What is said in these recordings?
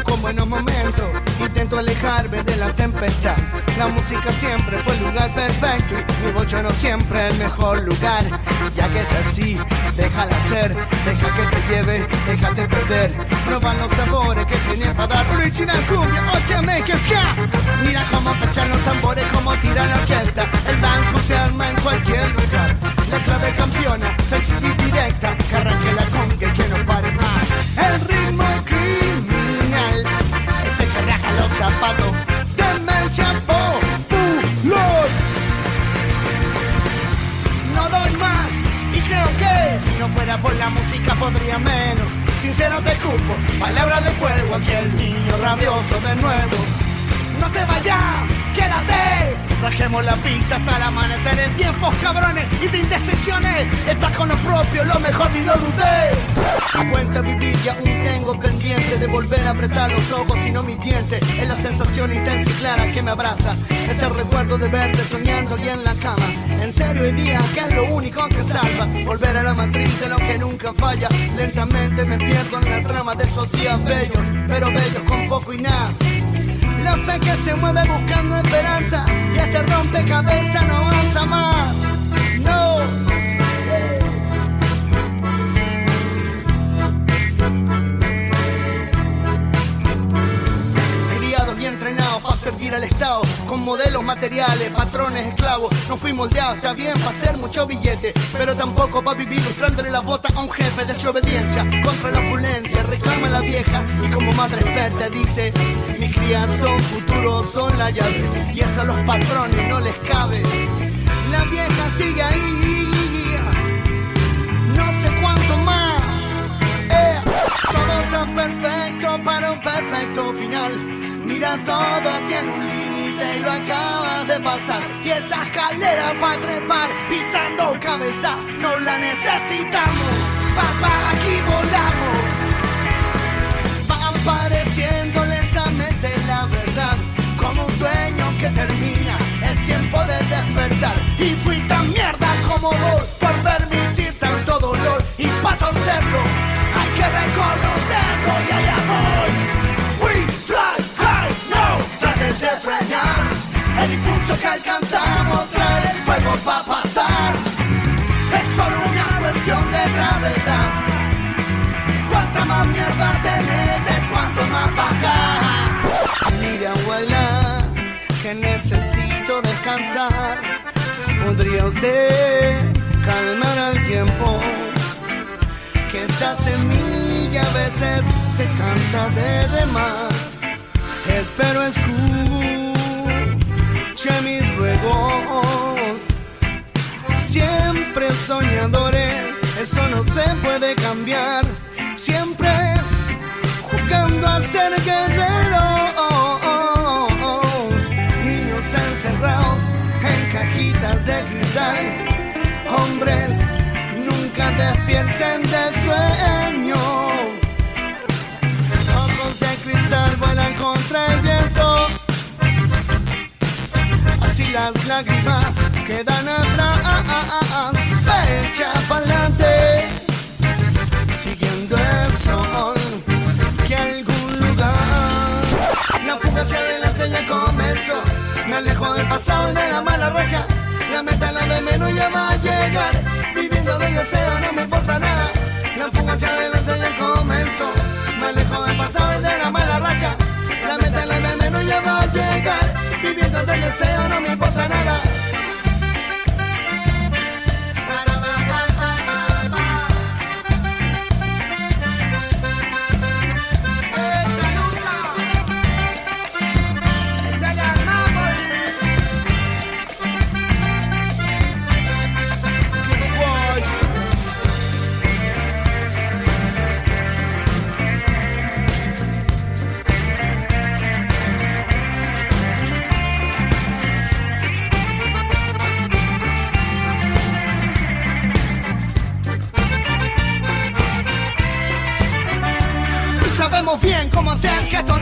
Buenos momentos. Intento alejarme de la tempestad. La música siempre fue el lugar perfecto y mi bocho no siempre el mejor lugar. Ya que es así, déjala ser, deja que te lleve, déjate perder. Proba los sabores que tenía para dar original cumbia, óyeme que ska. Mira cómo pechan los tambores, cómo tira la orquesta. El banco se arma en cualquier lugar. La clave campeona, sencilla y directa, que arranque la conga por la música podría menos. Sincero te culpo, palabras de fuego aquí el niño rabioso de nuevo. No te vayas, quédate. Trajemos la pista hasta el amanecer en tiempos cabrones y de indecisiones. Estás con lo propio, lo mejor ni lo dudé. Cuenta mi vida, aún tengo pendiente de volver a apretar los ojos y no mis dientes. Es la sensación intensa y clara que me abraza. Es el recuerdo de verte soñando y en la cama. En serio hoy día que es lo único que salva. Volver a la matriz de lo que nunca falla. Lentamente me pierdo en la trama de esos días bellos, pero bellos con poco y nada. Fe que se mueve buscando esperanza y este rompecabezas no avanza más. No. Al Estado con modelos materiales, patrones esclavos. No fui moldeado, está bien para hacer mucho billete, pero tampoco para vivir lustrándole la bota a un jefe de su obediencia contra la opulencia. Reclama la vieja y como madre experta dice: Mi crías son futuros, son la llave y a los patrones no les cabe. La vieja sigue ahí, no sé cuánto más. Eh, todo está perfecto para un perfecto final. Mira, todo tiene un límite y lo acabas de pasar. Y esa escalera para trepar, pisando cabeza, no la necesitamos. Papá, aquí volamos. Va apareciendo lentamente necesito descansar. ¿Podría usted calmar al tiempo? Que esta semilla a veces se cansa de remar. Espero escuche mis ruegos. Siempre soñadores, eso no se puede cambiar. Siempre jugando a ser guerreros. Despierten de sueño. Ojos de cristal vuelan contra el viento. Así las lágrimas quedan atrás. Echa pa'lante, siguiendo el sol. Que algún lugar la fuga hacia adelante ya comenzó. Me alejo del pasado y de la mala racha. La meta la de menos ya va a llegar. Del deseo no me importa nada. La fuga hacia adelante ya comenzó. Me alejo del pasado y de la mala racha. La meta la de menos ya va a llegar. Viviendo del deseo no me importa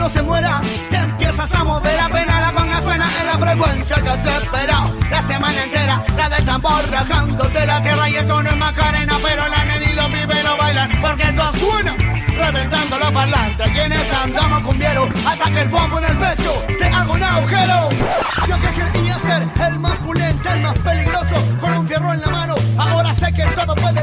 no se muera. Te empiezas a mover apenas la conga suena en la frecuencia que se espera. La semana entera, la del tambor rajándote la tierra y esto no es macarena, pero la nena y los pibes lo bailan porque esto suena. Reventando los parlantes, quienes andamos con viero, ataque el bombo en el pecho, te hago un agujero. Yo que quería ser el más pulente, el más peligroso, con un fierro en la mano, ahora sé que todo puede